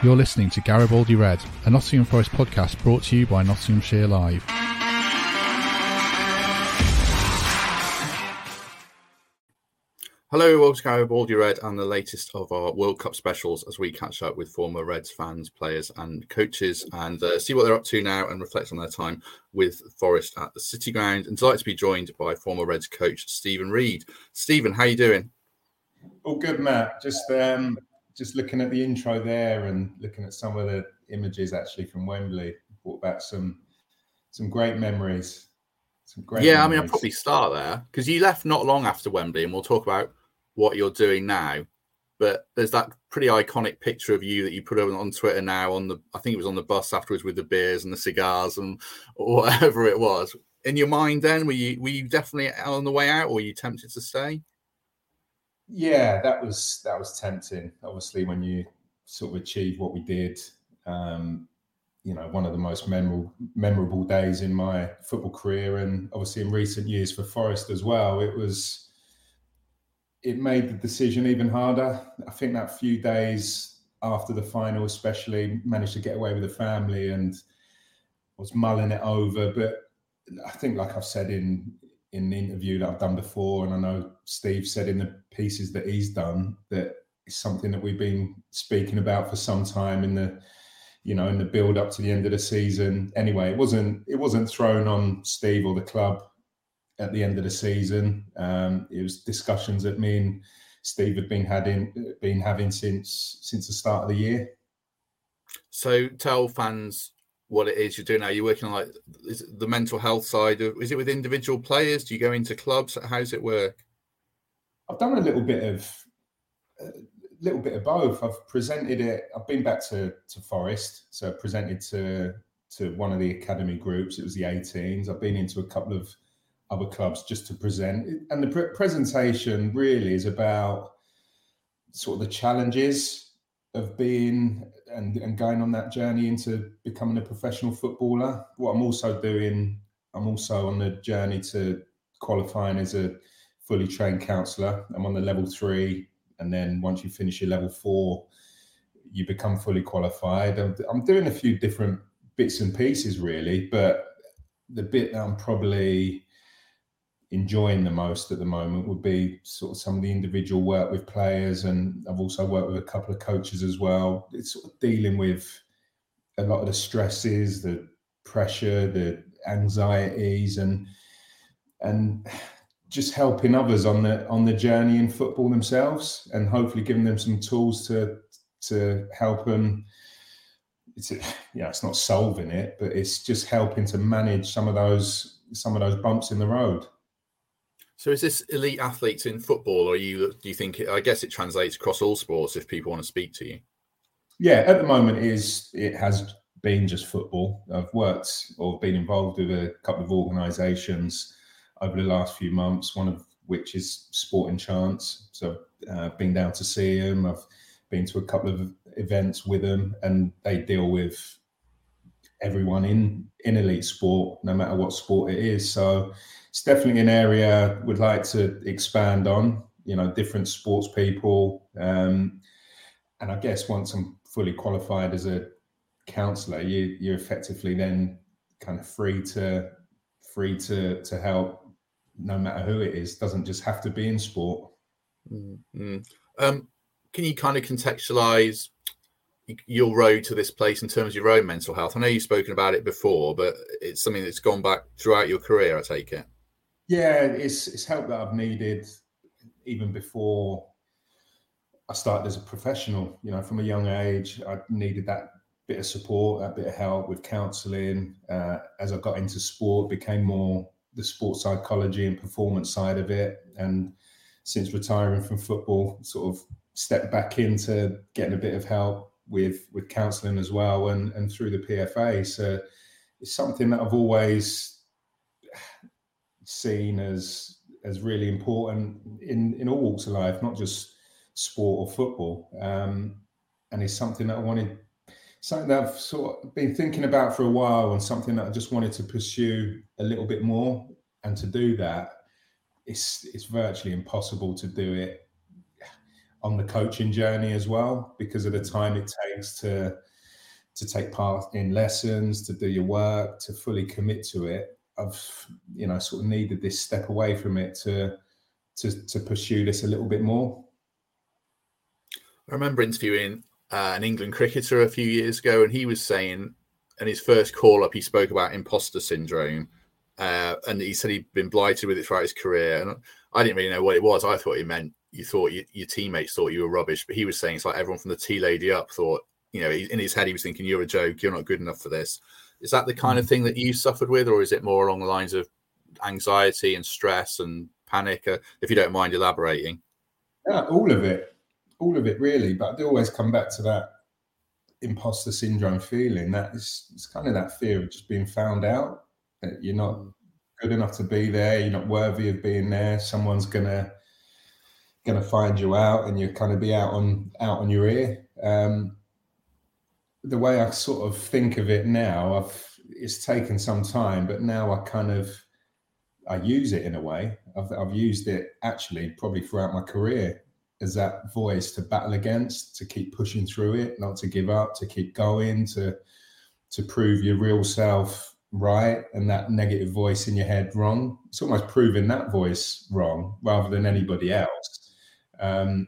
You're listening to Garibaldi Red, a Nottingham Forest podcast brought to you by Nottinghamshire Live. Hello, welcome to Garibaldi Red and the latest of our World Cup specials as we catch up with former Reds fans, players, and coaches and uh, see what they're up to now and reflect on their time with Forest at the City Ground. And delighted to be joined by former Reds coach Steven Reid. Steven, how are you doing? All good, Matt. Just um, just looking at the intro there and looking at some of the images actually from Wembley, brought back some some great memories. Some great yeah, memories. I mean, I'll probably start there because you left not long after Wembley, and we'll talk about what you're doing now. But there's that pretty iconic picture of you that you put on, on Twitter now on the I think it was on the bus afterwards with the beers and the cigars and whatever it was. In your mind, then were you were you definitely on the way out, or were you tempted to stay? Yeah, that was that was tempting. Obviously, when you sort of achieve what we did, um, you know, one of the most memorable memorable days in my football career, and obviously in recent years for Forest as well. It was it made the decision even harder. I think that few days after the final, especially, managed to get away with the family and was mulling it over. But I think, like I've said in in the interview that I've done before, and I know Steve said in the pieces that he's done that it's something that we've been speaking about for some time in the you know in the build up to the end of the season. Anyway, it wasn't it wasn't thrown on Steve or the club at the end of the season. Um, it was discussions that me and Steve had been having been having since since the start of the year. So tell fans what it is you're doing now. You're working on like the mental health side of is it with individual players? Do you go into clubs? How does it work? I've done a little bit of a little bit of both. I've presented it. I've been back to to Forest, so I presented to to one of the academy groups. It was the 18s. I've been into a couple of other clubs just to present, and the pre- presentation really is about sort of the challenges of being and, and going on that journey into becoming a professional footballer. What I'm also doing, I'm also on the journey to qualifying as a fully trained counsellor. I'm on the level three, and then once you finish your level four, you become fully qualified. I'm, I'm doing a few different bits and pieces really, but the bit that I'm probably enjoying the most at the moment would be sort of some of the individual work with players, and I've also worked with a couple of coaches as well. It's sort of dealing with a lot of the stresses, the pressure, the anxieties, and and just helping others on the on the journey in football themselves, and hopefully giving them some tools to to help them. It's yeah, it's not solving it, but it's just helping to manage some of those some of those bumps in the road. So is this elite athletes in football, or you do you think? I guess it translates across all sports if people want to speak to you. Yeah, at the moment is it has been just football. I've worked or been involved with a couple of organisations over the last few months. One of which is Sporting Chance. So uh, I've been down to see them. I've been to a couple of events with them, and they deal with everyone in in elite sport, no matter what sport it is. So it's definitely an area we'd like to expand on. You know, different sports people, um, and I guess once I'm fully qualified as a counsellor, you you're effectively then kind of free to free to to help, no matter who it is. Doesn't just have to be in sport. Mm-hmm. Um, can you kind of contextualize your road to this place in terms of your own mental health? I know you've spoken about it before, but it's something that's gone back throughout your career. I take it. Yeah, it's it's help that I've needed even before I started as a professional. You know, from a young age, I needed that bit of support, that bit of help with counselling. Uh, as I got into sport, became more the sports psychology and performance side of it. And since retiring from football, sort of stepped back into getting a bit of help with with counselling as well, and and through the PFA. So it's something that I've always seen as as really important in in all walks of life, not just sport or football. Um, and it's something that I wanted, something that I've sort of been thinking about for a while, and something that I just wanted to pursue a little bit more. And to do that, it's it's virtually impossible to do it. on the coaching journey as well because of the time it takes to to take part in lessons, to do your work, to fully commit to it. I've you know sort of needed this step away from it to to to pursue this a little bit more. I remember interviewing uh, an England cricketer a few years ago, and he was saying, in his first call up, he spoke about imposter syndrome, uh, and he said he'd been blighted with it throughout his career. And I didn't really know what it was. I thought he meant you thought you, your teammates thought you were rubbish, but he was saying it's like everyone from the tea lady up thought, you know, in his head he was thinking you're a joke, you're not good enough for this. Is that the kind of mm. thing that you suffered with, or is it more along the lines of anxiety and stress and panic? Uh, if you don't mind elaborating. Yeah, all of it, all of it really. But I do always come back to that imposter syndrome feeling. That is, it's kind of that fear of just being found out that you're not mm. good enough to be there, you're not worthy of being there. Someone's gonna gonna find you out, and you're kind of be out on out on your ear. Um, the way I sort of think of it now, I've it's taken some time, but now I kind of I use it in a way. I've I've used it actually probably throughout my career as that voice to battle against, to keep pushing through it, not to give up, to keep going, to to prove your real self right and that negative voice in your head wrong. It's almost proving that voice wrong rather than anybody else. Um,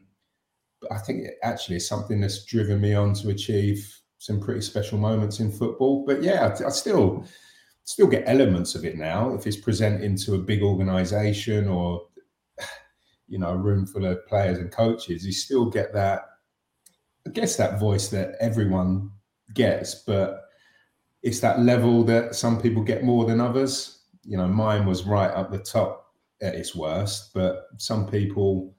but I think it actually is something that's driven me on to achieve some pretty special moments in football. But yeah, I, I still still get elements of it now. If it's presenting to a big organisation or you know a room full of players and coaches, you still get that. I guess that voice that everyone gets, but it's that level that some people get more than others. You know, mine was right up the top at its worst, but some people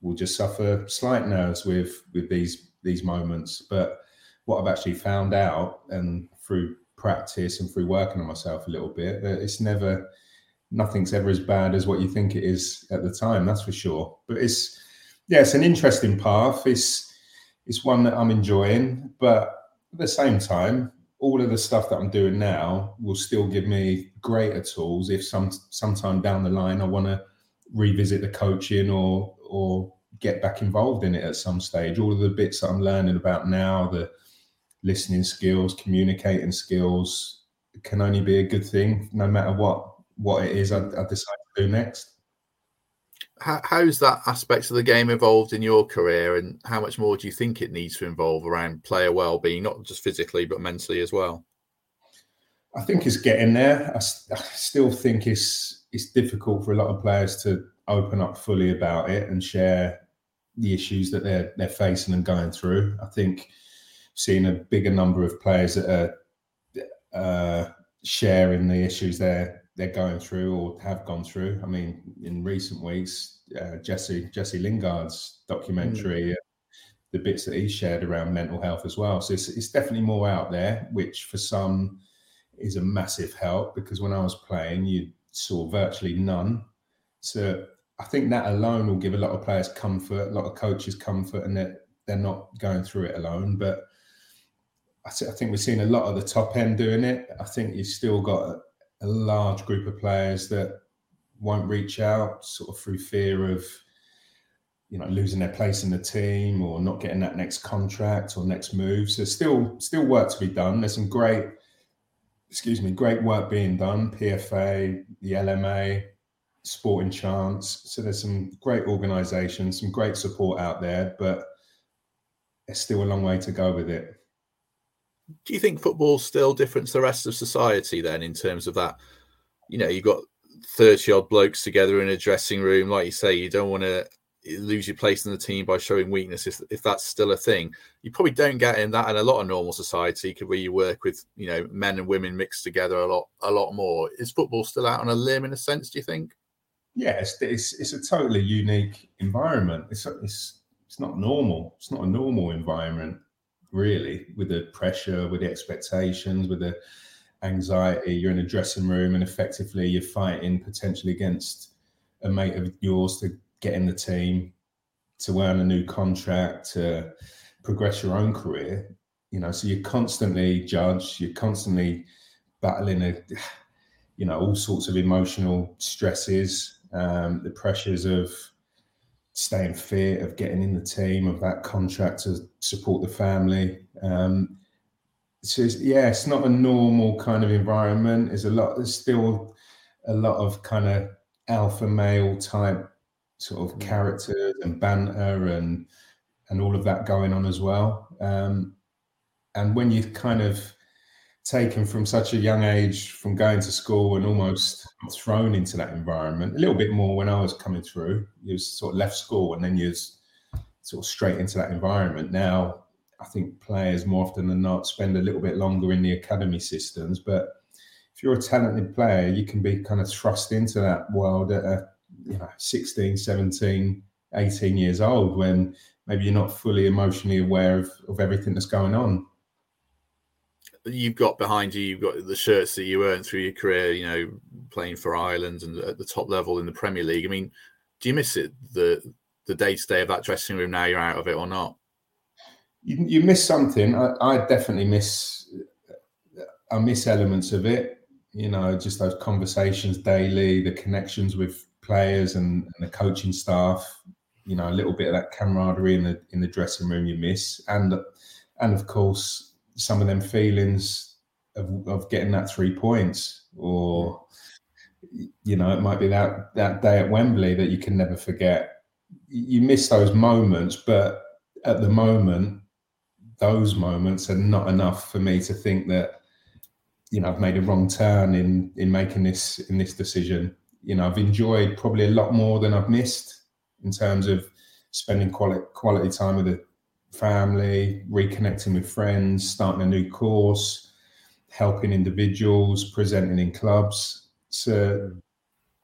will just suffer slight nerves with with these these moments. But what I've actually found out and through practice and through working on myself a little bit that it's never nothing's ever as bad as what you think it is at the time that's for sure. But it's yeah it's an interesting path. It's it's one that i'm enjoying but at the same time all of the stuff that i'm doing now will still give me greater tools if some sometime down the line i want to revisit the coaching or or get back involved in it at some stage. All of the bits that i'm learning about now the listening skills, communicating skills can only be a good thing, no matter what what it is I, I decide to do next. How, how's that aspect of the game evolved in your career, and how much more do you think it needs to involve around player well-being, not just physically but mentally as well? I think it's getting there. I, I still think it's it's difficult for a lot of players to open up fully about it and share the issues that they're they're facing and going through. I think seen a bigger number of players that are uh, sharing the issues they're they're going through or have gone through. I mean, in recent weeks, uh, Jesse Jesse Lingard's documentary, mm. uh, the bits that he shared around mental health as well. So it's, it's definitely more out there, which for some is a massive help because when I was playing, you saw virtually none. So I think that alone will give a lot of players comfort, a lot of coaches comfort, and that they're not going through it alone. But I, think we've seen a lot of the top end doing it. I think you've still got a, a large group of players that won't reach out, sort of through fear of you know losing their place in the team or not getting that next contract or next move. So still still work to be done. There's some great, excuse me, great work being done. PFA, the LMA, Sporting Chance. So there's some great organisations, some great support out there, but there's still a long way to go with it do you think football's still different to the rest of society then in terms of that? You know, you've got 30 odd blokes together in a dressing room. Like you say, you don't want to lose your place in the team by showing weakness if, if that's still a thing. You probably don't get in that in a lot of normal society where you work with, you know, men and women mixed together a lot, a lot more. Is football still out on a limb in a sense, do you think? Yeah, it's, it's, it's a totally unique environment. It's, it's, it's not normal. It's not a normal environment really, with the pressure, with the expectations, with the anxiety. You're in a dressing room and effectively you're fighting potentially against a mate of yours to get in the team, to earn a new contract, to progress your own career. You know, so you're constantly judged, you're constantly battling a you know all sorts of emotional stresses um, the pressures of staying fit, of getting in the team, of that contract to support the family. Um, so it's, yeah, it's not a normal kind of environment. There's a lot. There's still a lot of kind of alpha male type sort of mm. characters and banter and and all of that going on as well. Um, and when you kind of taken from such a young age from going to school and almost thrown into that environment a little bit more when I was coming through. You sort of left school and then you was sort of straight into that environment. Now I think players more often than not spend a little bit longer in the academy systems, but if you're a talented player, you can be kind of thrust into that world at a, you know 16, 17, 18 years old when maybe you're not fully emotionally aware of, of everything that's going on you've got behind you, you've got the shirts that you earned through your career, you know, playing for Ireland and at the top level in the Premier League. I mean, do you miss it the the day to day of that dressing room now you're out of it or not? You, you miss something. I, I definitely miss. I miss elements of it. You know, just those conversations daily, the connections with players and, and the coaching staff. You know, a little bit of that camaraderie in the in the dressing room you miss, and and of course some of them feelings of, of getting that three points or you know it might be that that day at wembley that you can never forget. You miss those moments but at the moment those moments are not enough for me to think that you know i've made a wrong turn in in making this in this decision. You know i've enjoyed probably a lot more than i've missed in terms of spending quality quality time with the family, reconnecting with friends, starting a new course, helping individuals, presenting in clubs. So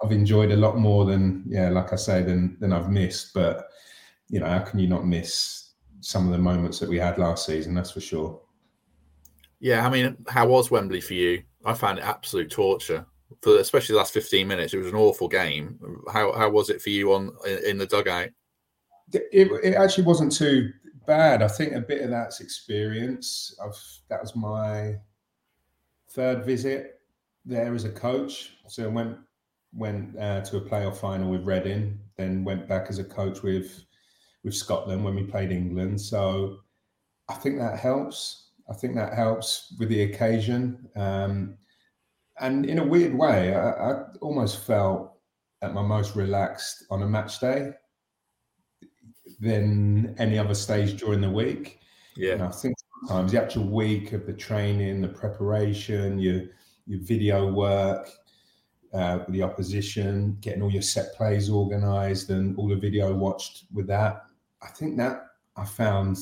I've enjoyed a lot more than, yeah, like I say, than than I've missed. But you know, how can you not miss some of the moments that we had last season? That's for sure. Yeah, I mean, how was Wembley for you? I found it absolute torture for especially the last 15 minutes. It was an awful game. How how was it for you on in, in the dugout? It, it actually wasn't too bad. I think a bit of that's experience. I've that was my third visit there as a coach. So I went went uh, to a playoff final with Reading, then went back as a coach with with Scotland when we played England. So I think that helps. I think that helps with the occasion. Um, and in a weird way, I, I almost felt at my most relaxed on a match day than any other stage during the week. Yeah, and I think sometimes the actual week of the training, the preparation, your your video work uh, with the opposition, getting all your set plays organised, and all the video watched with that. I think that I found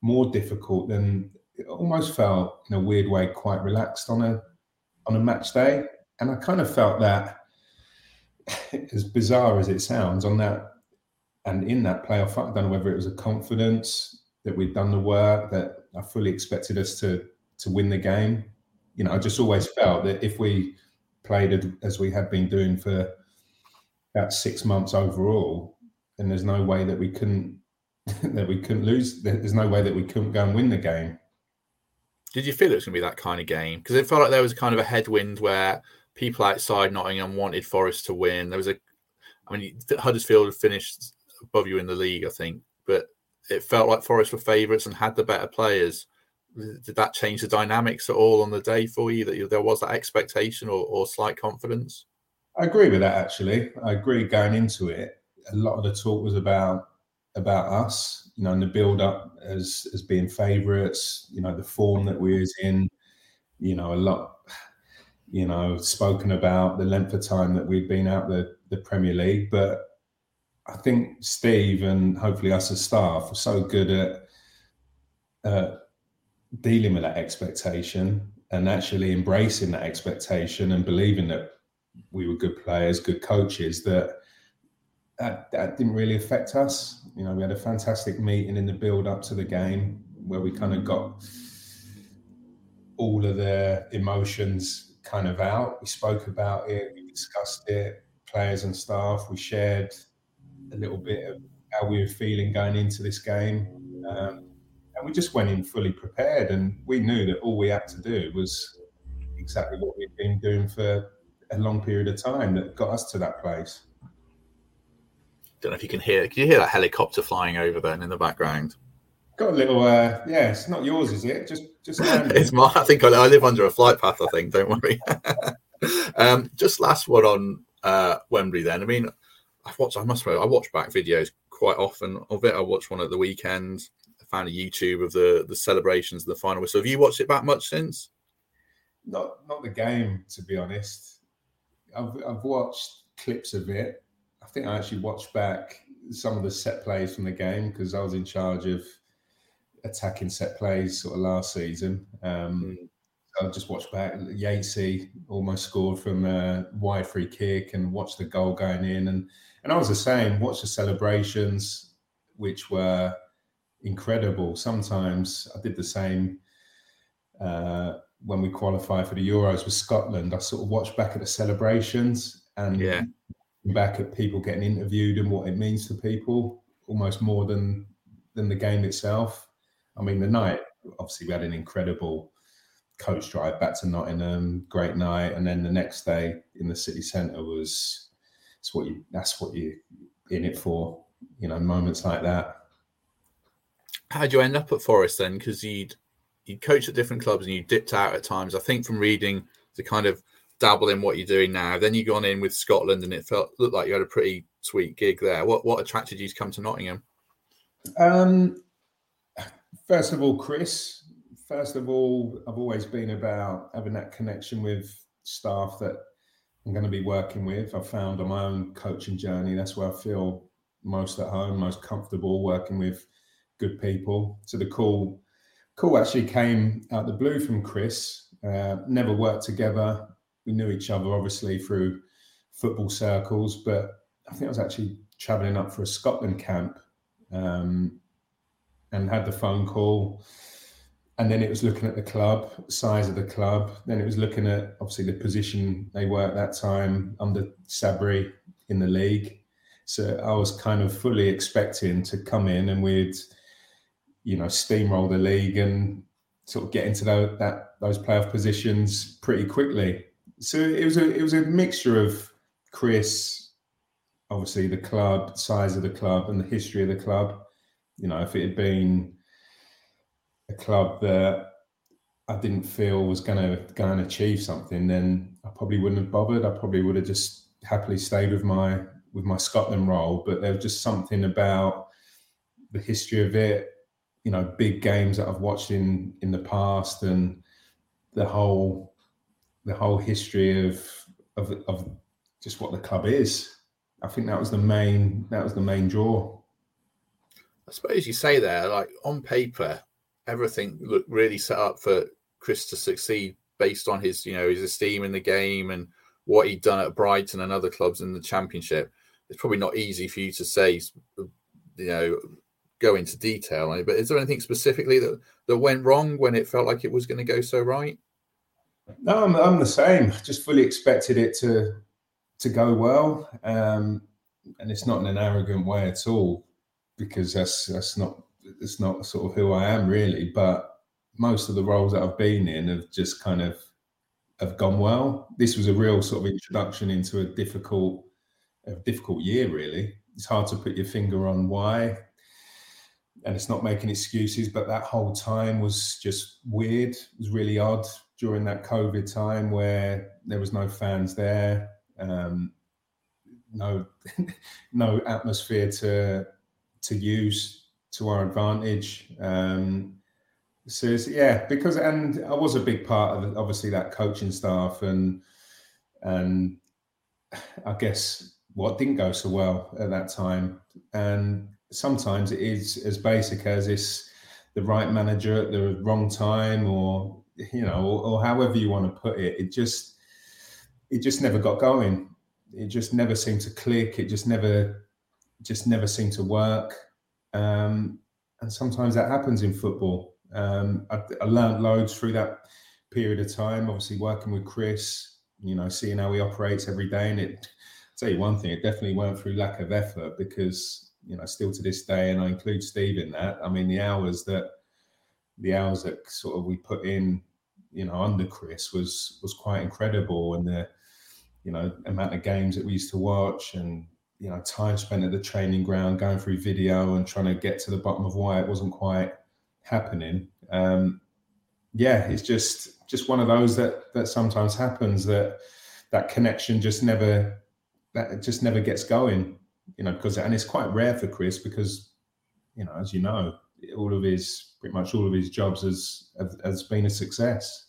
more difficult than it almost felt in a weird way quite relaxed on a on a match day, and I kind of felt that as bizarre as it sounds on that and in that playoff, I don't know whether it was a confidence that we'd done the work that I fully expected us to to win the game. You know, I just always felt that if we played as we had been doing for about six months overall, then there's no way that we couldn't that we couldn't lose. There's no way that we couldn't go and win the game. Did you feel it was going to be that kind of game? Because it felt like there was kind of a headwind where people outside Nottingham wanted Forest to win. There was a, I mean, Huddersfield finished above you in the league, I think. But it felt like Forest were favourites and had the better players. Did that change the dynamics at all on the day for you? That there was that expectation or, or slight confidence? I agree with that. Actually, I agree. Going into it, a lot of the talk was about about us, you know, and the build up as as being favourites. You know, the form that we was in. You know, a lot. You know, spoken about the length of time that we'd been out the the Premier League, but I think Steve and hopefully us as staff are so good at uh, dealing with that expectation and actually embracing that expectation and believing that we were good players, good coaches, that that, that didn't really affect us. You know, we had a fantastic meeting in the build up to the game where we kind of got all of the emotions kind of out. We spoke about it, we discussed it, players and staff, we shared a little bit of how we were feeling going into this game. Um, and we just went in fully prepared, and we knew that all we had to do was exactly what we'd been doing for a long period of time that got us to that place. don't know if you can hear. Can you hear that helicopter flying over then in the background? Got a little. Uh, yeah, it's not yours, is it? Just, just. it's my. I think I, I, live under a flight path. I think. Don't worry. um, just last one on uh, Wembley. Then I mean, I've watched. I must. I watch back videos quite often of it. I watched one at the weekend. I found a YouTube of the the celebrations, of the final. So have you watched it back much since? Not, not the game, to be honest. I've I've watched clips of it I think I actually watched back some of the set plays from the game because I was in charge of attacking set plays sort of last season. Um, mm. I just watched back. Yatesy almost scored from a wide free kick and watched the goal going in. And and I was the same. Watched the celebrations, which were incredible. Sometimes I did the same uh, when we qualified for the Euros with Scotland. I sort of watched back at the celebrations and yeah back at people getting interviewed and what it means to people almost more than than the game itself. I mean, the night obviously we had an incredible coach drive back to Nottingham, great night, and then the next day in the city centre was it's what you that's what you're in it for, you know, moments like that. How'd you end up at Forest then? Because you'd you coached at different clubs and you dipped out at times. I think from reading the kind of dabble in what you're doing now. Then you gone in with Scotland, and it felt looked like you had a pretty sweet gig there. What what attracted you to come to Nottingham? Um, first of all, Chris. First of all, I've always been about having that connection with staff that I'm going to be working with. I found on my own coaching journey that's where I feel most at home, most comfortable working with good people. So the call call actually came out the blue from Chris. Uh, never worked together we knew each other obviously through football circles, but I think I was actually traveling up for a Scotland camp um, and had the phone call. And then it was looking at the club, size of the club. Then it was looking at obviously the position they were at that time under Sabri in the league. So I was kind of fully expecting to come in and we'd, you know, steamroll the league and sort of get into those, that those playoff positions pretty quickly so it was a it was a mixture of Chris, obviously the club, size of the club, and the history of the club. You know, if it had been a club that I didn't feel was going to go and achieve something, then I probably wouldn't have bothered. I probably would have just happily stayed with my with my Scotland role. But there was just something about the history of it. You know, big games that I've watched in in the past, and the whole the whole history of, of of just what the club is. I think that was the main that was the main draw. I suppose you say there, like on paper, everything looked really set up for Chris to succeed based on his, you know, his esteem in the game and what he'd done at Brighton and other clubs in the championship. It's probably not easy for you to say, you know, go into detail on it. But is there anything specifically that that went wrong when it felt like it was going to go so right? No, I'm, I'm the same. Just fully expected it to to go well, um, and it's not in an arrogant way at all, because that's that's not it's not sort of who I am really. But most of the roles that I've been in have just kind of have gone well. This was a real sort of introduction into a difficult a difficult year. Really, it's hard to put your finger on why. And it's not making excuses, but that whole time was just weird. It was really odd during that COVID time where there was no fans there, um, no no atmosphere to to use to our advantage. Um, so yeah, because and I was a big part of obviously that coaching staff and and I guess what didn't go so well at that time. And sometimes it is as basic as it's the right manager at the wrong time or you know, or, or however you want to put it, it just it just never got going. It just never seemed to click. It just never just never seemed to work. Um, and sometimes that happens in football. Um, I, I learned loads through that period of time. Obviously, working with Chris, you know, seeing how he operates every day. And it, I'll tell you one thing, it definitely weren't through lack of effort because, you know, still to this day, and I include Steve in that. I mean, the hours that the hours that sort of we put in you know under Chris was was quite incredible, and the you know amount of games that we used to watch and you know time spent at the training ground going through video and trying to get to the bottom of why it wasn't quite happening. Um, yeah it's just just one of those that that sometimes happens that that connection just never that just never gets going you know because and it's quite rare for chris because you know as you know all of his pretty much all of his jobs has has been a success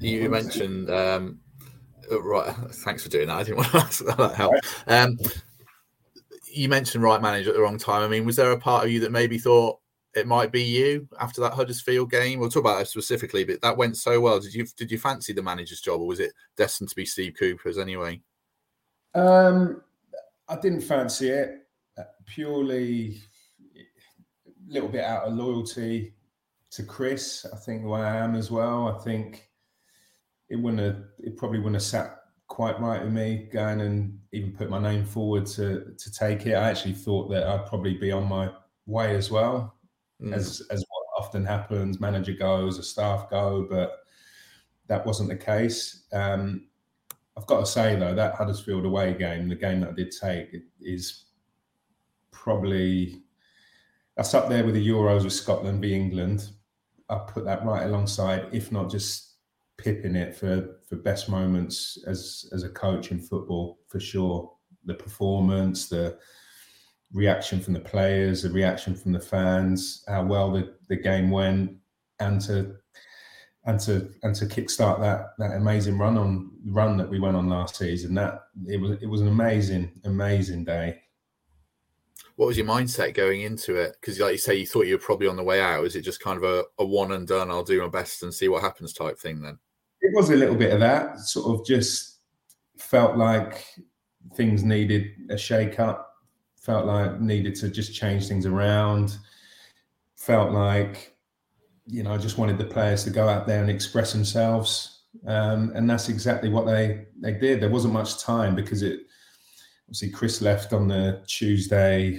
You mentioned um, uh, right. Thanks for doing that. I didn't want to ask that. that help. Um, you mentioned right manager at the wrong time. I mean, was there a part of you that maybe thought it might be you after that Huddersfield game? We'll talk about that specifically, but that went so well. Did you did you fancy the manager's job, or was it destined to be Steve Cooper's anyway? Um, I didn't fancy it uh, purely a little bit out of loyalty to Chris. I think the way I am as well. I think it wouldn't have, it probably wouldn't have sat quite right with me going and even put my name forward to to take it. I actually thought that I'd probably be on my way as well, mm. as as what often happens. Manager goes, a staff go, but that wasn't the case. Um, I've got to say though, that Huddersfield away game, the game that I did take, is probably that's up there with the Euros with Scotland v England. I put that right alongside, if not just pipping it for for best moments as as a coach in football for sure. The performance, the reaction from the players, the reaction from the fans, how well the, the game went, and to and to and to kickstart that that amazing run on run that we went on last season. That it was it was an amazing amazing day. What was your mindset going into it? Because like you say, you thought you were probably on the way out. Is it just kind of a, a one and done? I'll do my best and see what happens type thing then? It was a little bit of that. Sort of just felt like things needed a shake up. Felt like needed to just change things around. Felt like you know, I just wanted the players to go out there and express themselves. Um, and that's exactly what they they did. There wasn't much time because it obviously Chris left on the Tuesday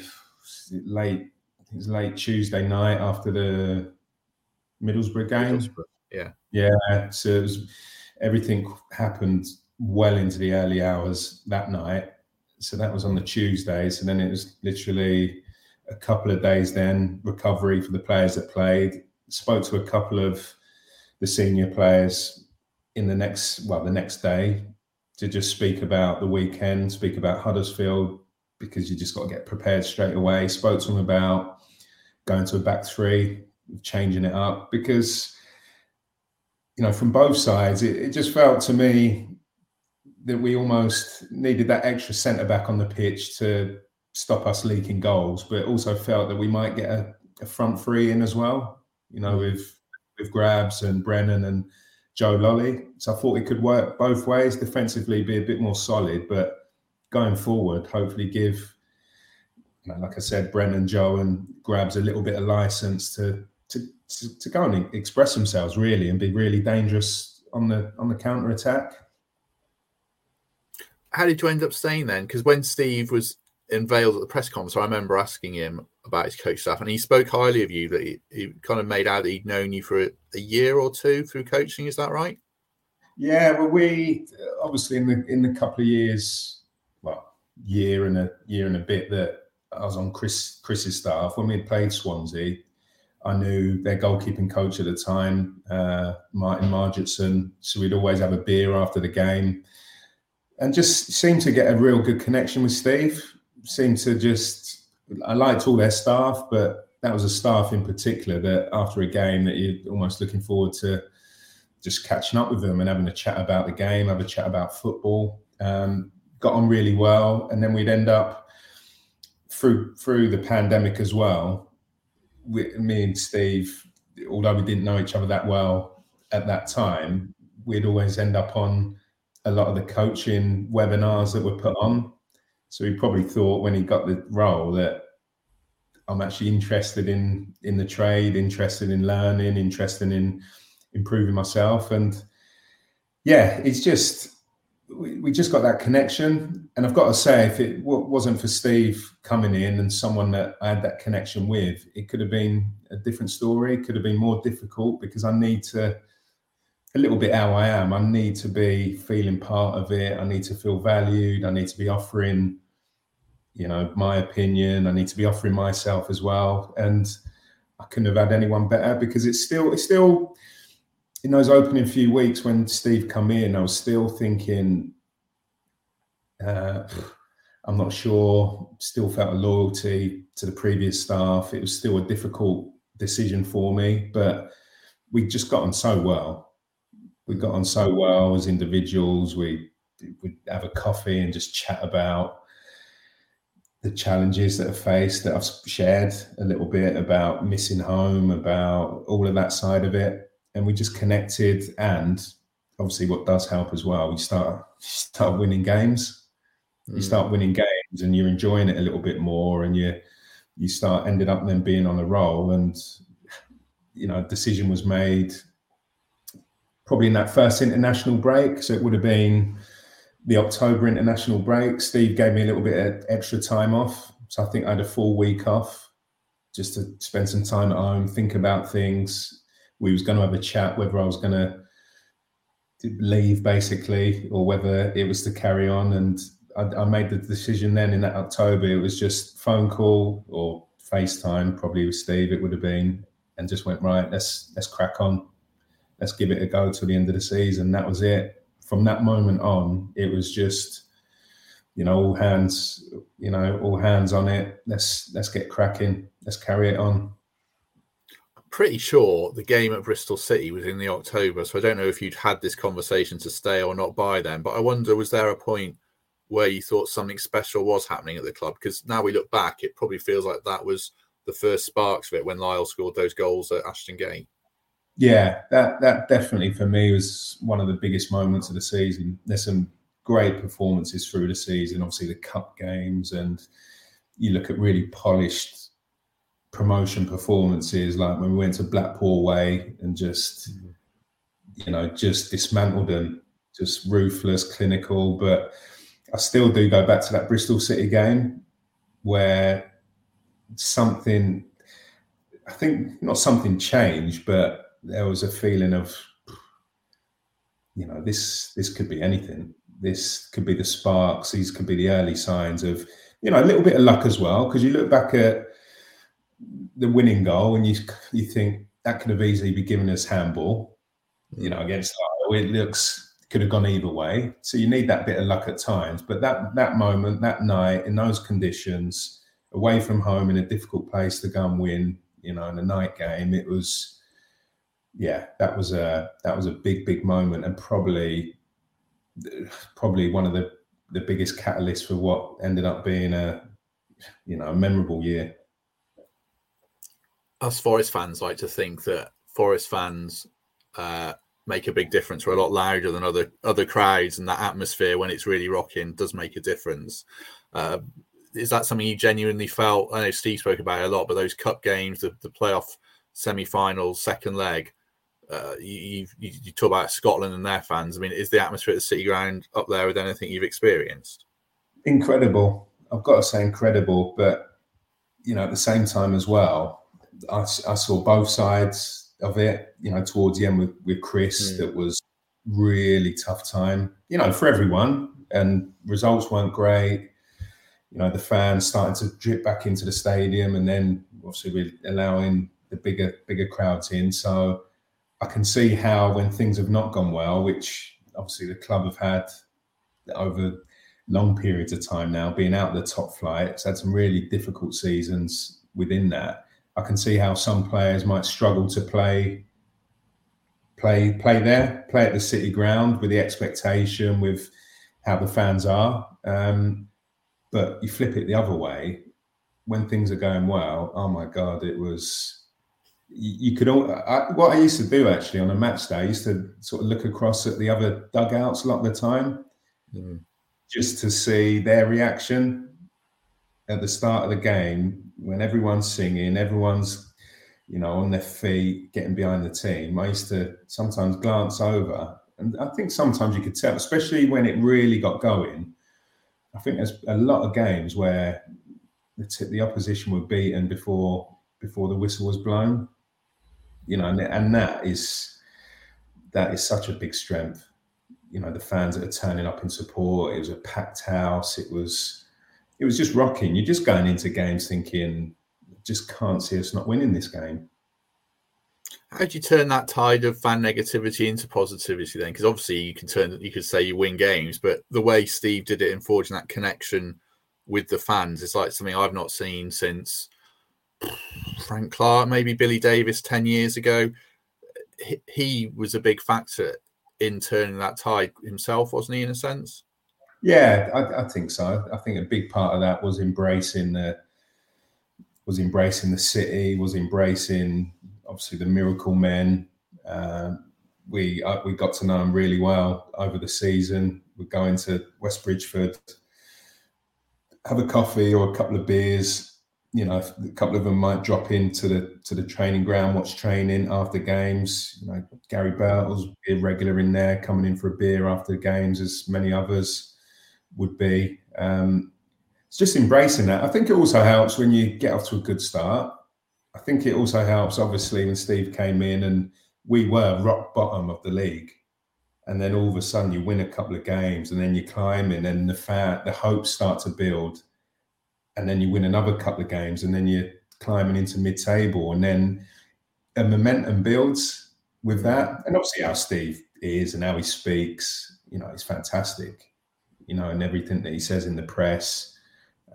late. It was late Tuesday night after the Middlesbrough game. Middlesbrough, yeah, yeah. So it was, everything happened well into the early hours that night. So that was on the Tuesday. So then it was literally a couple of days then recovery for the players that played spoke to a couple of the senior players in the next well the next day to just speak about the weekend, speak about Huddersfield because you just got to get prepared straight away. Spoke to him about going to a back three, changing it up because you know from both sides it, it just felt to me that we almost needed that extra centre back on the pitch to stop us leaking goals, but also felt that we might get a, a front three in as well you know, mm. with with Grabs and Brennan and Joe Lolley. So I thought it could work both ways. Defensively, be a bit more solid, but going forward, hopefully give, you know, like I said, Brennan, Joe, and Grabs a little bit of license to to to, to go and express themselves really and be really dangerous on the on the counter attack. How did you end up staying then? Because when Steve was unveiled at the press conference, I remember asking him about his coach staff, and he spoke highly of you. That he, he kind of made out that he'd known you for a, a, year or two through coaching. Is that right? Yeah. Well, we obviously in the in the couple of years, well, year and a year and a bit that I was on Chris Chris's staff when we had played Swansea. I knew their goalkeeping coach at the time, uh, Martin Margetson. So we'd always have a beer after the game, and just seemed to get a real good connection with Steve. Seemed to just I liked all their staff, but that was a staff in particular that after a game that you're almost looking forward to just catching up with them and having a chat about the game, have a chat about football. Um, got on really well, and then we'd end up through through the pandemic as well. We, me and Steve, although we didn't know each other that well at that time, we'd always end up on a lot of the coaching webinars that were put on So he probably thought when he got the role that I'm actually interested in in the trade, interested in learning, interested in improving myself, and yeah, it's just we, we just got that connection. And I've got to say, if it w- wasn't for Steve coming in and someone that I had that connection with, it could have been a different story. It could have been more difficult because I need to a little bit how I am. I need to be feeling part of it. I need to feel valued. I need to be offering, you know, my opinion. I need to be offering myself as well. And I couldn't have had anyone better because it's still, it's still in those opening few weeks when Steve come in, I was still thinking, uh, I'm not sure. Still felt a loyalty to the previous staff. It was still a difficult decision for me, but we just got on so well we got on so well as individuals. We would have a coffee and just chat about the challenges that are faced that I've shared a little bit about missing home, about all of that side of it. And we just connected. And obviously, what does help as well, we start start winning games. Mm. You start winning games, and you're enjoying it a little bit more, and you you start ended up then being on a roll. And you know, a decision was made probably in that first international break. So it would have been the October international break. Steve gave me a little bit of extra time off. So I think I had a full week off just to spend some time at home, think about things. We was going to have a chat whether I was going to leave basically or whether it was to carry on. And I, I made the decision then in that October. It was just phone call or FaceTime, probably with Steve. It would have been, and just went right. Let's let's crack on let's give it a go till the end of the season. That was it. From that moment on, it was just, you know, all hands, you know, all hands on it. Let's let's get cracking. Let's carry it on. pretty sure the game at Bristol City was in the October, so I don't know if you'd had this conversation to stay or not by then. But I wonder, was there a point where you thought something special was happening at the club? Because now we look back, it probably feels like that was the first sparks of it when Lyle scored those goals at Ashton Gate. Yeah, that that definitely for me was one of the biggest moments of the season. There's some great performances through the season, obviously the cup games, and you look at really polished promotion performances, like when we went to Blackpool Way and just you know just dismantled them, just ruthless, clinical. But I still do go back to that Bristol City game where something I think not something changed, but there was a feeling of you know this this could be anything. This could be the sparks. These could be the early signs of you know a little bit of luck as well. Because you look back at the winning goal and you you think that could have easily be given us handball you know against it looks could have gone either way. So you need that bit of luck at times. But that that moment that night in those conditions away from home in a difficult place to go and win you know in a night game it was yeah, that was a that was a big big moment, and probably probably one of the the biggest catalysts for what ended up being a you know a memorable year. Us Forest fans like to think that Forest fans uh, make a big difference. We're a lot louder than other other crowds, and that atmosphere when it's really rocking does make a difference. Uh, is that something you genuinely felt? I know Steve spoke about it a lot, but those cup games, the, the playoff semi-finals, second leg, uh, you, you, you talk about Scotland and their fans. I mean, is the atmosphere at the City Ground up there with anything you've experienced? Incredible. I've got to say incredible, but you know, at the same time as well, I, I saw both sides of it. You know, towards the end with with Chris, mm. that was really tough time. You know, for everyone, and results weren't great. You know, the fans starting to drip back into the stadium, and then obviously we're allowing the bigger bigger crowds in. So I can see how when things have not gone well, which obviously the club have had over long periods of time now, being out of the top flight, it's had some really difficult seasons within that. I can see how some players might struggle to play play play there, play at the city ground with the expectation, with how the fans are. Um, but you flip it the other way, when things are going well, oh my god, it was you could all I, what I used to do actually on a match day, I used to sort of look across at the other dugouts a lot of the time, mm. just to see their reaction at the start of the game when everyone's singing, everyone's you know on their feet, getting behind the team. I used to sometimes glance over, and I think sometimes you could tell, especially when it really got going. I think there's a lot of games where the, t- the opposition were beaten before before the whistle was blown. You know, and, and that is that is such a big strength. You know, the fans that are turning up in support. It was a packed house. It was it was just rocking. You're just going into games thinking, just can't see us not winning this game. How do you turn that tide of fan negativity into positivity then? Because obviously you can turn, you could say you win games, but the way Steve did it in forging that connection with the fans is like something I've not seen since Frank Clark, maybe Billy Davies 10 years ago. He, he was a big factor in turning that tide himself, wasn't he, in a sense? Yeah, I, I, think so. I think a big part of that was embracing the was embracing the city, was embracing obviously the miracle men. Uh, we uh, we got to know them really well over the season. We're going to West Bridgford, have a coffee or a couple of beers, you know, a couple of them might drop into the to the training ground, watch training after games. You know, Gary Birtles be a regular in there, coming in for a beer after games, as many others would be. Um, it's just embracing that. I think it also helps when you get off to a good start. I think it also helps, obviously, when Steve came in and we were rock bottom of the league, and then all of a sudden you win a couple of games, and then you climb in, and the fa- the hopes start to build and then you win another couple of games, and then you're climbing into mid-table, and then a momentum builds with that. And obviously, how Steve is and how he speaks, you know, he's fantastic. You know, and everything that he says in the press,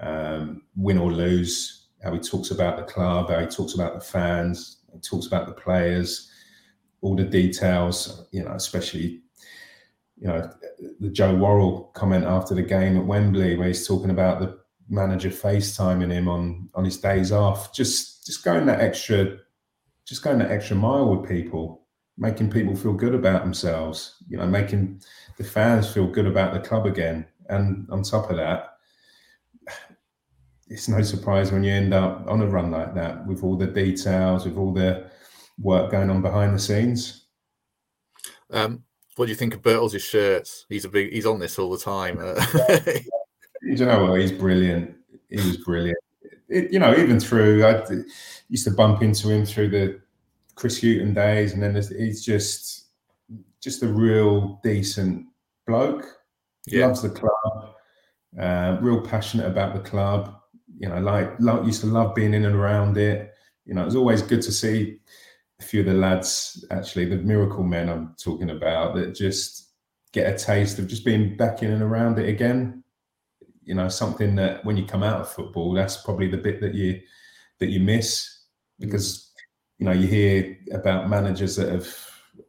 um, win or lose, how he talks about the club, how he talks about the fans, he talks about the players, all the details. You know, especially you know the Joe Worrall comment after the game at Wembley, where he's talking about the manager FaceTiming him on on his days off, just just going that extra, just going that extra mile with people, making people feel good about themselves. You know, making the fans feel good about the club again. And on top of that, it's no surprise when you end up on a run like that with all the details, with all the work going on behind the scenes. Um, what do you think of Birtles' shirts? He's a big. He's on this all the time. Uh, you know? He's brilliant. He was brilliant. It, you know, even through I used to bump into him through the Chris Hughton days, and then he's just just a real decent bloke. Yeah. loves the club. Uh, real passionate about the club. You know, like, like used to love being in and around it. You know, it was always good to see a few of the lads, actually, the miracle men I'm talking about, that just get a taste of just being back in and around it again you know something that when you come out of football that's probably the bit that you that you miss because you know you hear about managers that have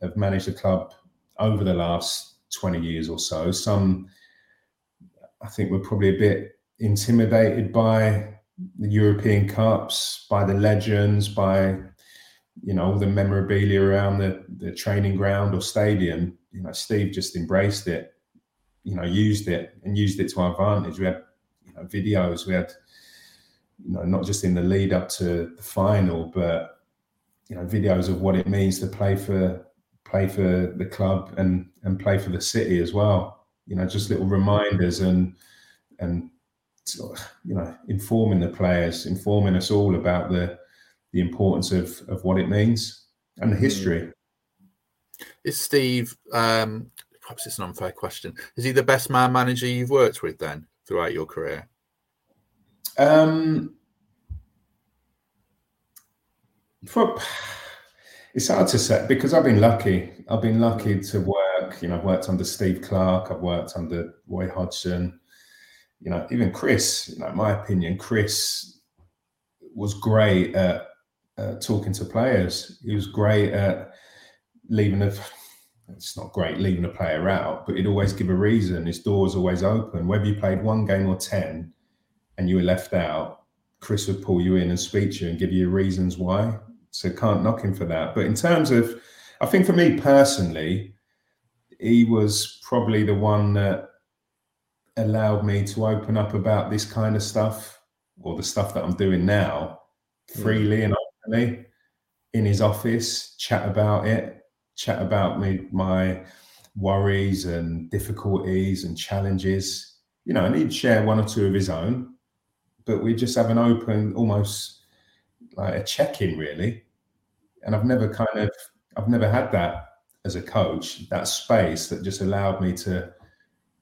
have managed a club over the last 20 years or so. Some i think were probably a bit intimidated by the european cups by the legends by you know all the memorabilia around the, the training ground or stadium. You know steve just embraced it you know used it and used it to our advantage. We had you know, videos. We had you know not just in the lead up to the final, but you know videos of what it means to play for play for the club and and play for the city as well. You know, just little reminders and and you know informing the players, informing us all about the the importance of of what it means and the mm. history. Is Steve um, perhaps it's an unfair question. Is he the best man manager you've worked with then throughout your career? Um, for, it's hard to say because I've been lucky. I've been lucky to work. You know, I've worked under Steve Clarke. I've worked under Roy Hodgson. You know, even Chris. You know, my opinion, Chris was great at uh, talking to players. He was great at leaving a it's not great leaving a player out, but he'd always give a reason. His door's always open. Whether you played one game or 10 and you were left out, Chris would pull you in and speak to you and give you reasons why. So can't knock him for that. But in terms of, I think for me personally, he was probably the one that allowed me to open up about this kind of stuff or the stuff that I'm doing now hmm. freely and openly in his office, chat about it, chat about me, my worries and difficulties and challenges. You know, and he'd share one or two of his own, but we just have an open, almost like a check-in, really. And I've never kind of, I've never had that as a coach, that space that just allowed me to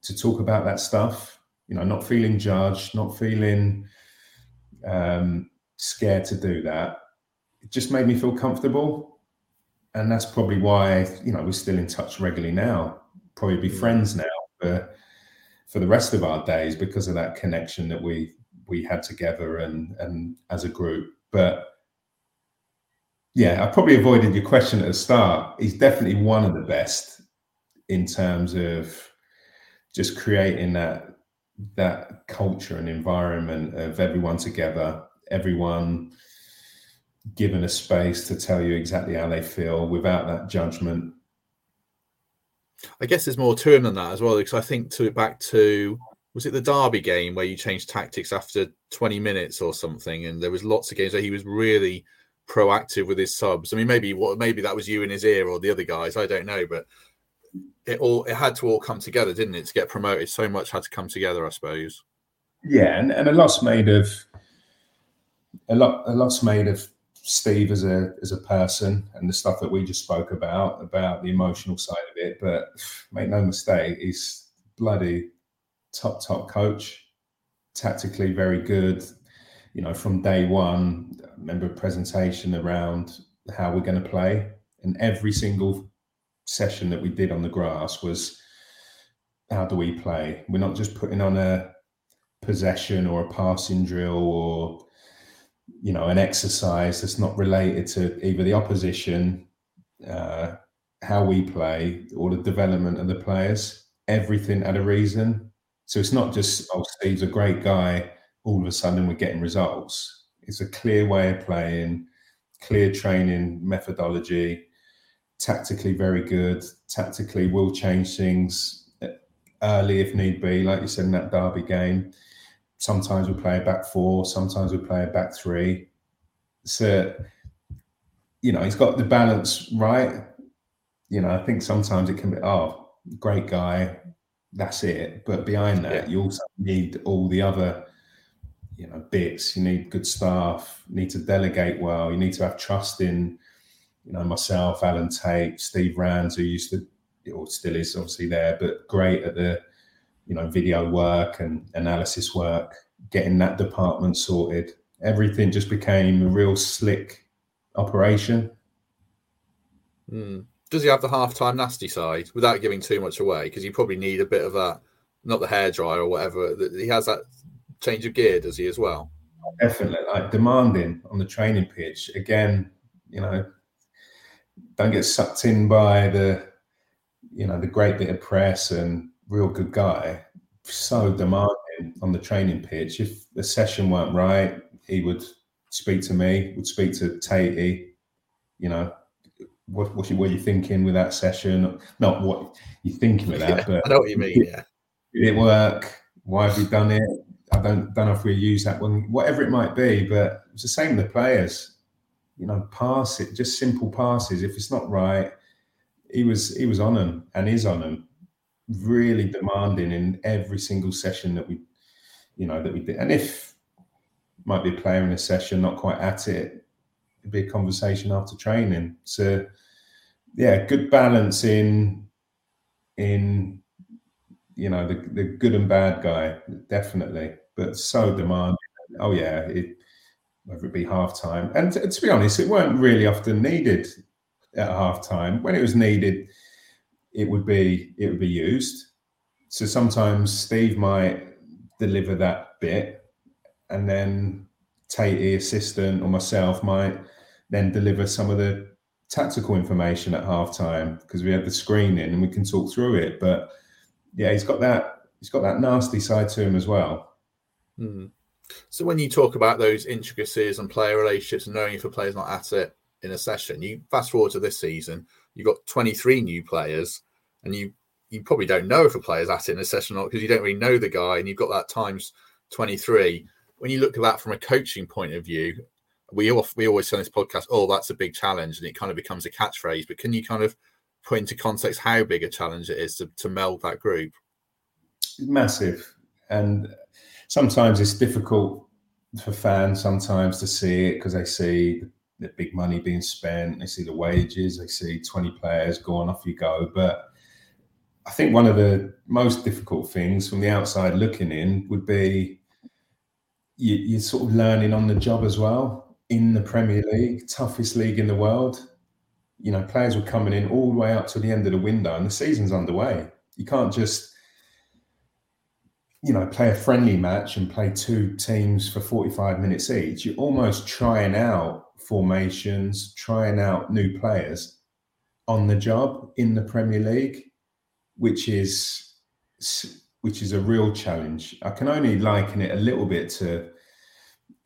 to talk about that stuff. You know, not feeling judged, not feeling um, scared to do that. It just made me feel comfortable, and that's probably why you know we're still in touch regularly now. Probably be mm. friends now for for the rest of our days because of that connection that we we had together and and as a group. But yeah, I probably avoided your question at the start. He's definitely one of the best in terms of just creating that that culture and environment of everyone together, everyone given a space to tell you exactly how they feel without that judgment. I guess there's more to him than that as well, because I think to back to was it the Derby game where you changed tactics after 20 minutes or something, and there was lots of games where he was really proactive with his subs. I mean, maybe what maybe that was you in his ear or the other guys, I don't know, but it all it had to all come together, didn't it, to get promoted? So much had to come together, I suppose. Yeah, and, and a lot's made of a lot a lot's made of Steve as a as a person and the stuff that we just spoke about about the emotional side of it. But make no mistake, he's bloody top top coach, tactically very good. You know, from day one, I remember presentation around how we're going to play, and every single session that we did on the grass was how do we play? We're not just putting on a possession or a passing drill or you know an exercise that's not related to either the opposition, uh, how we play, or the development of the players. Everything had a reason. So it's not just oh Steve's a great guy. All of a sudden we're getting results. It's a clear way of playing, clear training methodology tactically very good. Tactically will change things early if need be, like you said in that Derby game. Sometimes we play a back four, sometimes we play a back three. So, you know, he's got the balance right. You know, I think sometimes it can be, oh, great guy, that's it. But behind that, yeah. you also need all the other, you know, bits. You need good staff, you need to delegate well, you need to have trust in you know, myself, Alan Tate, Steve Rands, who used to, or still is obviously there, but great at the, you know, video work and analysis work, getting that department sorted. Everything just became a real slick operation. Mm. Does he have the half-time nasty side without giving too much away? Because you probably need a bit of that, not the hair dryer or whatever. He has that change of gear, does he as well? Definitely, like demanding on the training pitch. Again, you know, don't get sucked in by the you know the great bit of press and real good guy so hmm. demanding on the training pitch. If the session weren't right he would speak to me would speak to Tatey you know what what, what are you thinking with that session. Not what you're thinking with that yeah, but I know what you mean yeah. did it work? Why have we done it? I don't don't know if we use that one whatever it might be but it's the same with the players. You know, pass it, just simple passes. If it's not right, he was he was on them and is on them, really demanding in every single session that we, you know, that we did. And if might be a player in a session not quite at it, it'd be a conversation after training. So yeah, good balance in in you know the the good and bad guy, definitely, but so demanding. Oh yeah, it whether it be half time. And to, to, be honest, it weren't really often needed at half time. When it was needed, it would be it would be used. So sometimes Steve might deliver that bit, and then Tatey assistant or myself might then deliver some of the tactical information at half time because we had the screening and we can talk through it. But yeah, he's got that he's got that nasty side to him as well. Mm. So when you talk about those intricacies and player relationships and knowing if a player's not at it in a session, you fast forward to this season, you've got 23 new players and you you probably don't know if a player's at it in a session or not because you don't really know the guy and you've got that times 23. When you look at that from a coaching point of view, we we always say on this podcast, oh, that's a big challenge, and it kind of becomes a catchphrase. But can you kind of put into context how big a challenge it is to, to meld that group? Massive, and sometimes it's difficult for fans sometimes to see it because they see the big money being spent, they see the wages, they see 20 players going off you go. But I think one of the most difficult things from the outside looking in would be you, you're sort of learning on the job as well in the Premier League, toughest league in the world. You know, players were coming in all the way up to the end of the window, and the season's underway. You can't just, you know, play a friendly match and play two teams for 45 minutes each. You're almost trying out formations, trying out new players on the job in the Premier League, which is which is a real challenge. I can only liken it a little bit to,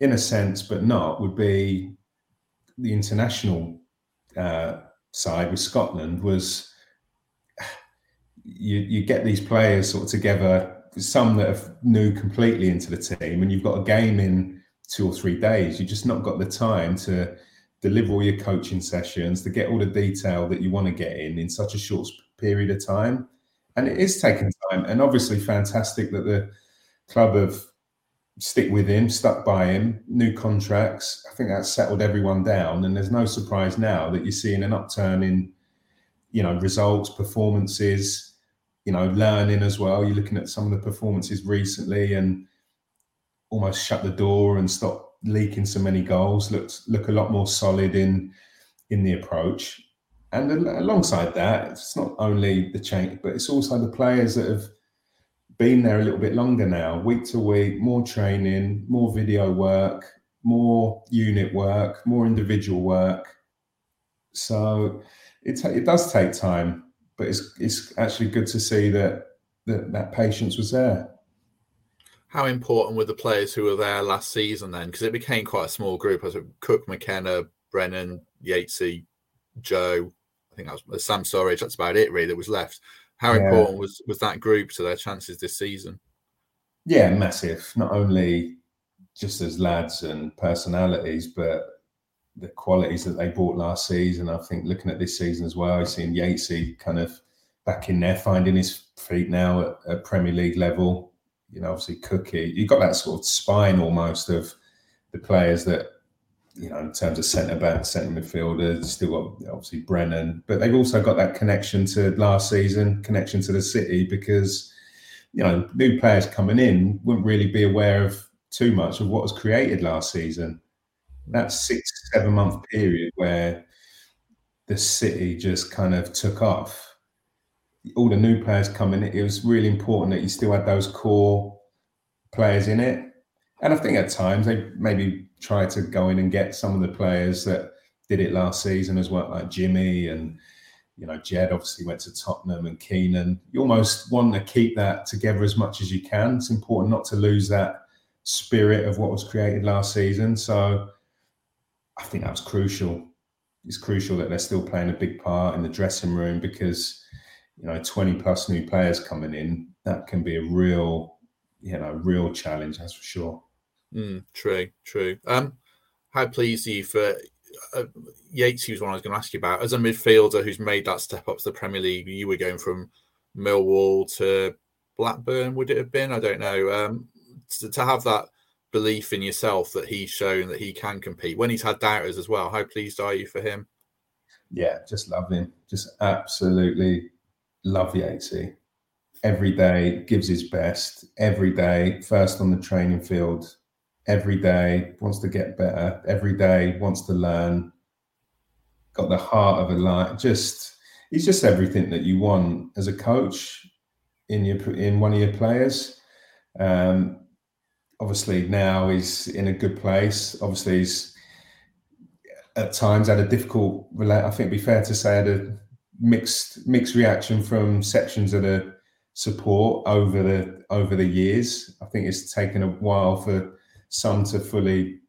in a sense, but not, would be the international uh, side with Scotland was you you get these players sort of together, some that are new completely into the team, and you've got a game in two or three days. You've just not got the time to deliver all your coaching sessions, to get all the detail that you want to get in in such a short period of time. And it is taking time. And obviously, fantastic that the club have stick with him, stuck by him, new contracts. I think that's settled everyone down. And there's no surprise now that you're seeing an upturn in, you know, results, performances, you know, learning as well. You're looking at some of the performances recently and almost shut the door and stop leaking so many goals. Look look a lot more solid in in the approach. And alongside that, it's not only the change, but it's also the players that have been there a little bit longer now, week to week, more training, more video work, more unit work, more individual work. So it it does take time, but it's it's actually good to see that that, that patience was there how important were the players who were there last season then? Because it became quite a small group. I As Cook, McKenna, Brennan, Yatesy, Joe. I think that was Sam Surridge. That's about it, really. That was left. How yeah. important was was that group to their chances this season? Yeah, massive. Not only just as lads and personalities, but the qualities that they brought last season. I think looking at this season as well, seeing Yatesy kind of back in there, finding his feet now at, at Premier League level you know, obviously Cookie, you've got that sort of spine almost of the players that, you know, in terms of centre back, centre midfielders, still got obviously Brennan, but they've also got that connection to last season, connection to the city because, you know, new players coming in wouldn't really be aware of too much of what was created last season. That six, seven month period where the city just kind of took off all the new players coming, it was really important that you still had those core players in it. And I think at times they maybe tried to go in and get some of the players that did it last season as well, like Jimmy and you know Djed. Obviously went to Tottenham and Keinan. You almost want to keep that together as much as you can. It's important not to lose that spirit of what was created last season. So I think that was crucial. It's crucial that they're still playing a big part in the dressing room because you know 20 plus new players coming in that can be a real you know real challenge that's for sure mm, true true um how pleased are you for uh, Yates, who's one I was going to ask you about, as a midfielder who's made that step up to the Premier League. You were going from Millwall to Blackburn, would it have been? I don't know. Um, to, to, have that belief in yourself that he's shown that he can compete when he's had doubters as well. How pleased are you for him? Yeah, just love him. Just absolutely love Yatesy. Every day gives his best. Every day, first on the training field. Every day wants to get better. Every day wants to learn. Got the heart of a lion. Just he's just everything that you want as a coach in your in one of your players. Um, obviously now he's in a good place. Obviously he's at times had a difficult. I think it'd be fair to say had a mixed mixed reaction from sections of the support over the over the years. I think it's taken a while for some to fully,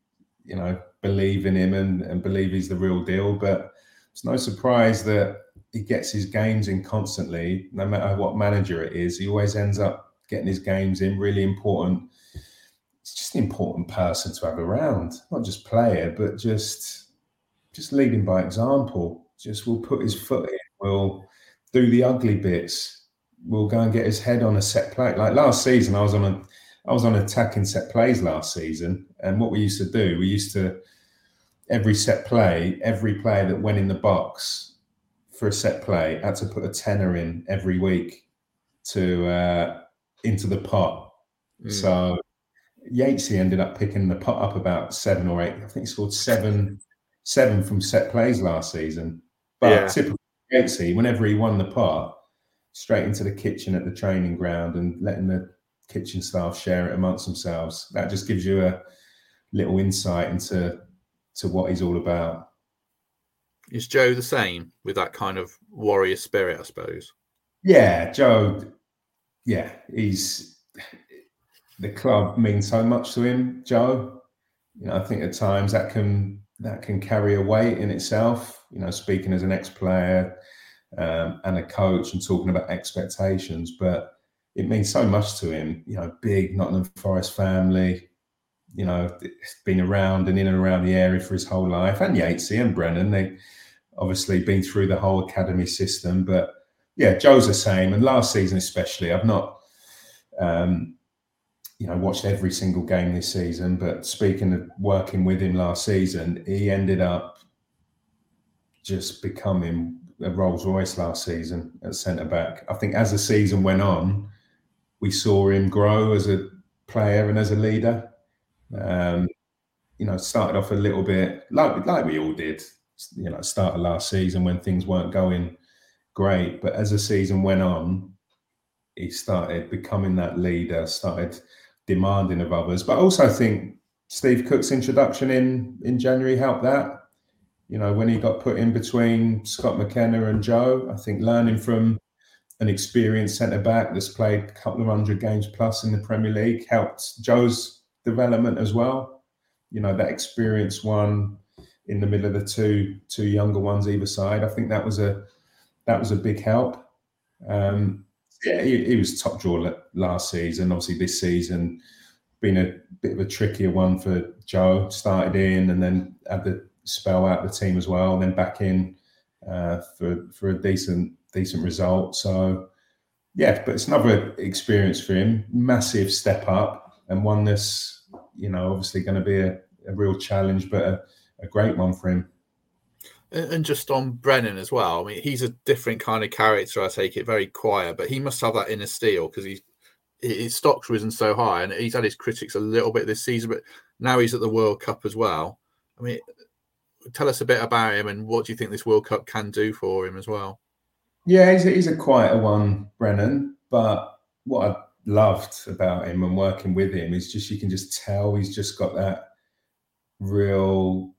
you know, believe in him and, and believe he's the real deal. But it's no surprise that he gets his games in constantly, no matter what manager it is. He always ends up getting his games in. Really important. It's just an important person to have around, not just player, but just just leading by example. Just will put his foot in. Will do the ugly bits. Will go and get his head on a set plate. Like last season, I was on a I was on attacking set plays last season, and what we used to do, we used to every set play, every player that went in the box for a set play had to put a tenner in every week to uh, into the pot. Mm. So Yatesy ended up picking the pot up about seven or eight. I think he scored seven seven from set plays last season. But yeah. typically Yatesy, whenever he won the pot, straight into the kitchen at the training ground and letting the kitchen staff share it amongst themselves. That just gives you a little insight into to what he's all about. Is Joe the same with that kind of warrior spirit, I suppose? Yeah, Joe. Yeah, he's the club means so much to him, Joe. You know, I think at times that can that can carry a weight in itself. You know, speaking as an ex-player um, and a coach and talking about expectations, but it means so much to him. You know, big Nottingham Forest family, you know, been around and in and around the area for his whole life. And Yatesy and Brennan, they obviously been through the whole academy system. But yeah, Joe's the same. And last season especially, I've not, um, you know, watched every single game this season. But speaking of working with him last season, he ended up just becoming a Rolls Royce last season at centre back. I think as the season went on, we saw him grow as a player and as a leader. Um, you know, started off a little bit like like we all did. You know, start of last season when things weren't going great, but as the season went on, he started becoming that leader. Started demanding of others, but I also think Steve Cook's introduction in in January helped that. You know, when he got put in between Scott McKenna and Joe, I think learning from an experienced centre back that's played a couple of hundred games plus in the Premier League helped Joe's development as well. You know, that experienced one in the middle of the two two younger ones either side. I think that was a that was a big help. Um, yeah, he, he, was top draw last season. Obviously, this season been a bit of a trickier one for Joe. Started in and then had the spell out the team as well, and then back in uh, for for a decent decent result. So yeah, but it's another experience for him. Massive step up and one that's you know obviously going to be a, a, real challenge, but a, a great one for him. And just on Brennan as well. I mean, he's a different kind of character. I take it very quiet, but he must have that inner steel because he's his stock's risen so high, and he's had his critics a little bit this season. But now he's at the World Cup as well. I mean, tell us a bit about him and what do you think this World Cup can do for him as well? Yeah, he's a, he's a quieter one, Brennan. But what I loved about him and working with him is just you can just tell he's just got that real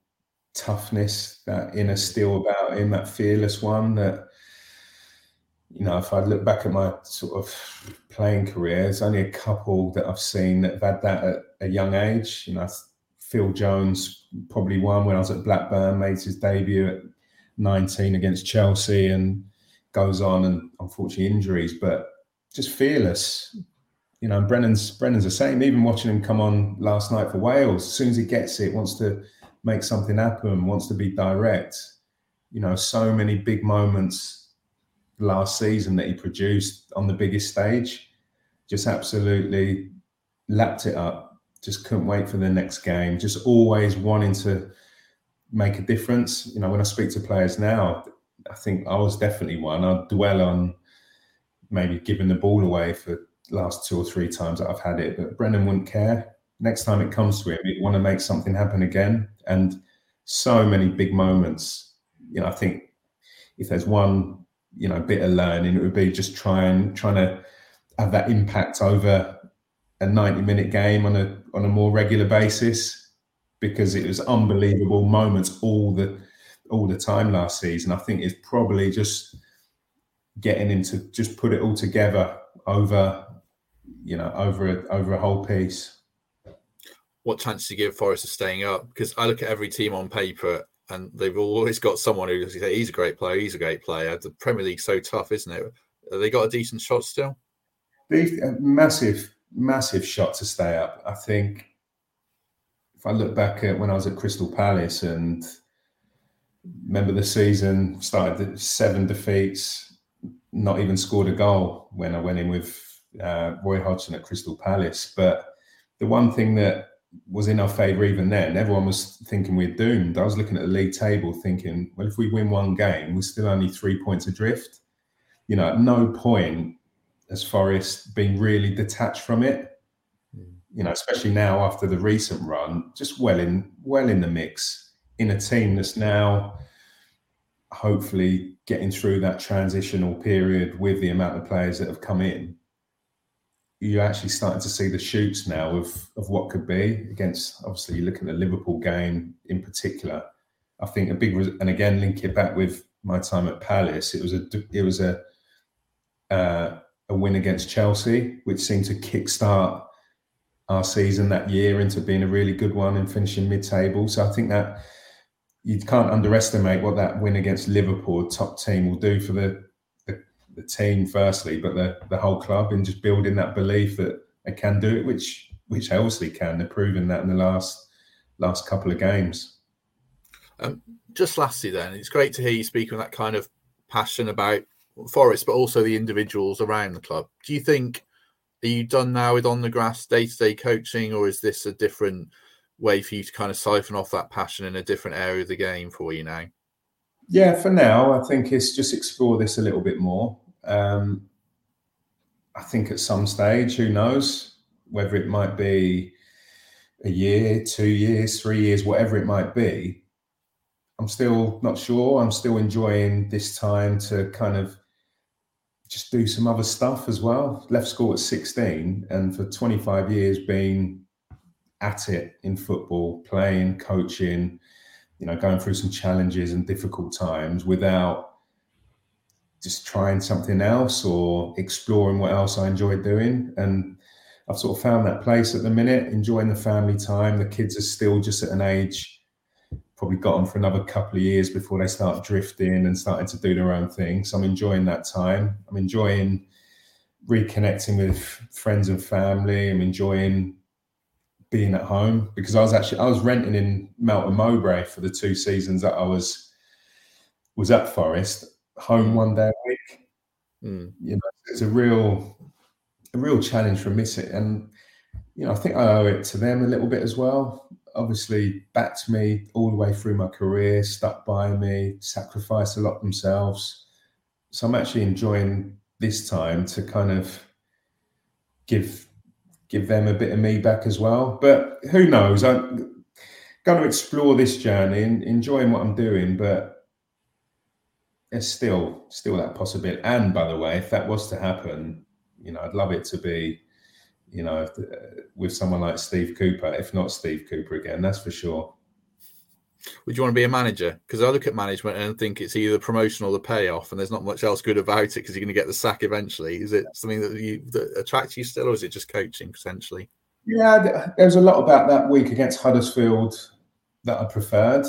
toughness, that inner steel about him, that fearless one that you know, if I look back at my sort of playing career, there's only a couple that I've seen that have had that at a young age. You know, Phil Jones, probably one when I was at Blackburn, made his debut at 19 against Chelsea and goes on and unfortunately injuries, but just fearless, you know, and Brennan's Brennan's the same. Even watching him come on last night for Wales, as soon as he gets it, wants to make something happen, wants to be direct. You know, so many big moments last season that he produced on the biggest stage, just absolutely lapped it up. Just couldn't wait for the next game. Just always wanting to make a difference. You know, when I speak to players now, I think I was definitely one. I'd dwell on maybe giving the ball away for last two or three times that I've had it, but Brennan wouldn't care. Next time it comes to him, he'd want to make something happen again. And so many big moments. You know, I think if there's one, you know, bit of learning, it would be just trying trying to have that impact over a 90 minute game on a on a more regular basis because it was unbelievable moments all the all the time last season. I think it's probably just getting him to just put it all together over you know, over a, over a whole piece. What chance do you give Forest of staying up? Because I look at every team on paper and they've always got someone who say he's a great player, he's a great player. The Premier League's so tough, isn't it? Have they got a decent shot still? They've uh, massive, massive shot to stay up. I think if I look back at when I was at Crystal Palace and remember the season started seven defeats, not even scored a goal when I went in with uh, Roy Hodgson at Crystal Palace. But the one thing that was in our favour even then, everyone was thinking we're doomed. I was looking at the league table thinking, well, if we win one game, we're still only three points adrift. You know, at no point has Forest been really detached from it. You know, especially now after the recent run, just well in well in the mix in a team that's now hopefully getting through that transitional period with the amount of players that have come in you're actually starting to see the shoots now of of what could be against obviously you look at the Liverpool game in particular. I think a big and again link it back with my time at Palace. It was a it was a uh, a win against Chelsea, which seemed to kickstart our season that year into being a really good one and finishing mid-table. So I think that you can't underestimate what that win against Liverpool, top team, will do for the the team firstly, but the the whole club and just building that belief that they can do it, which which Elsley can. They're proving that in the last last couple of games. Um, just lastly, then it's great to hear you speak with that kind of passion about Forest, but also the individuals around the club. Do you think are you done now with on the grass day to day coaching, or is this a different way for you to kind of siphon off that passion in a different area of the game for you now? Yeah, for now, I think it's just explore this a little bit more. Um, I think at some stage, who knows, whether it might be a year, two years, three years, whatever it might be. I'm still not sure. I'm still enjoying this time to kind of just do some other stuff as well. Left school at 16 and for 25 years being at it in football, playing, coaching, you know, going through some challenges and difficult times without just trying something else or exploring what else I enjoy doing. And I've sort of found that place at the minute, enjoying the family time. The kids are still just at an age, probably got on for another couple of years before they start drifting and starting to do their own thing. So I'm enjoying that time. I'm enjoying reconnecting with friends and family. I'm enjoying being at home because I was actually I was renting in Melton Mowbray for the two seasons that I was was at Forest home one day a week. Mm. You know, it's a real, a real challenge for missing. And you know, I think I owe it to them a little bit as well. Obviously, backed me all the way through my career, stuck by me, sacrificed a lot themselves. So I'm actually enjoying this time to kind of give give them a bit of me back as well. But who knows? I'm going to explore this journey and enjoying what I'm doing, but there's still still that possibility. And by the way, if that was to happen, you know, I'd love it to be, you know, with someone like Steve Cooper. If not Steve Cooper again, that's for sure. Would you want to be a manager? Because I look at management and think it's either promotion or the payoff, and there's not much else good about it because you're going to get the sack eventually. Is it something that you that attracts you still, or is it just coaching potentially? Yeah, there's a lot about that week against Huddersfield that I preferred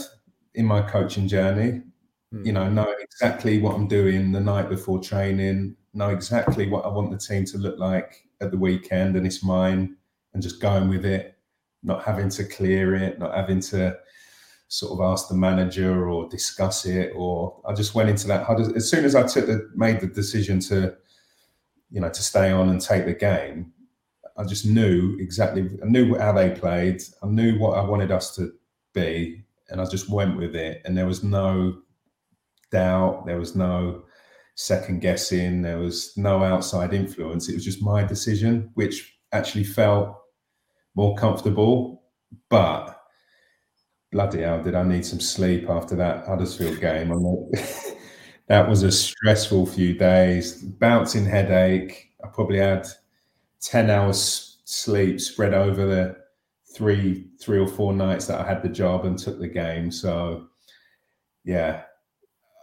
in my coaching journey hmm. you know, know exactly what I'm doing the night before training, know exactly what I want the team to look like at the weekend, and it's mine, and just going with it, not having to clear it, not having to sort of ask the manager or discuss it. Or I just went into that. As soon as I took the made the decision to, you know, to stay on and take the game, I just knew exactly. I knew how they played. I knew what I wanted us to be, and I just went with it. And there was no doubt. There was no second guessing. There was no outside influence. It was just my decision, which actually felt more comfortable. But bloody hell, did I need some sleep after that Huddersfield game? Like, that was a stressful few days, bouncing headache. I probably had 10 hours sleep spread over the three three or four nights that I had the job and took the game. So yeah,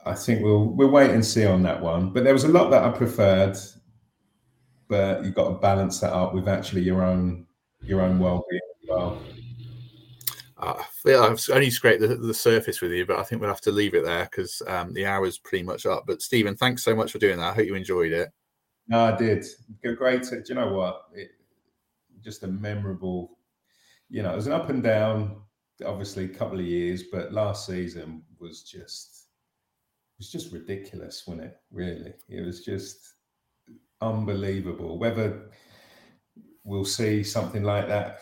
I think we'll we'll wait and see on that one. But there was a lot that I preferred, but you've got to balance that up with actually your own your own well-being as well. Feel I've only scraped the, the surface with you, but I think we'll have to leave it there because um, the hour's pretty much up. But Steven, thanks so much for doing that. I hope you enjoyed it. No, I did. Great. Do you know what? It, just a memorable. You know, it was an up and down. Obviously, a couple of years, but last season was just was just ridiculous, wasn't it? Really, it was just unbelievable. Whether we'll see something like that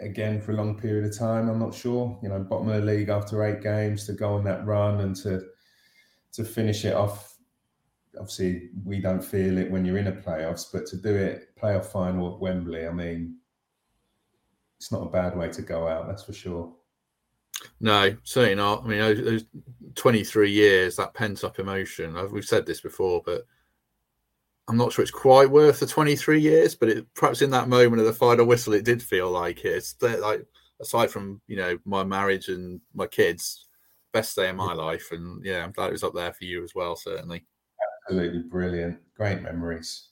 again for a long period of time. I'm not sure. You know, bottom of the league after eight games to go on that run and to to finish it off. Obviously, we don't feel it when you're in a playoffs, but to do it playoff final at Wembley, I mean, it's not a bad way to go out. That's for sure. No, certainly not. I mean, those 23 years, that pent up emotion. We've said this before, but I'm not sure it's quite worth the 23 years, but it perhaps in that moment of the final whistle, it did feel like it. It's like aside from you know my marriage and my kids, best day of my life, and yeah, I'm glad it was up there for you as well. Certainly, absolutely brilliant, great memories.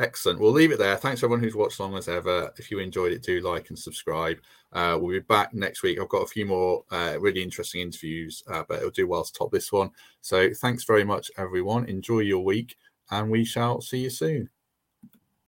Excellent. We'll leave it there. Thanks everyone who's watched long as ever. If you enjoyed it, do like and subscribe. Uh, we'll be back next week. I've got a few more uh, really interesting interviews, uh, but it'll do well to top this one. So thanks very much, everyone. Enjoy your week and we shall see you soon.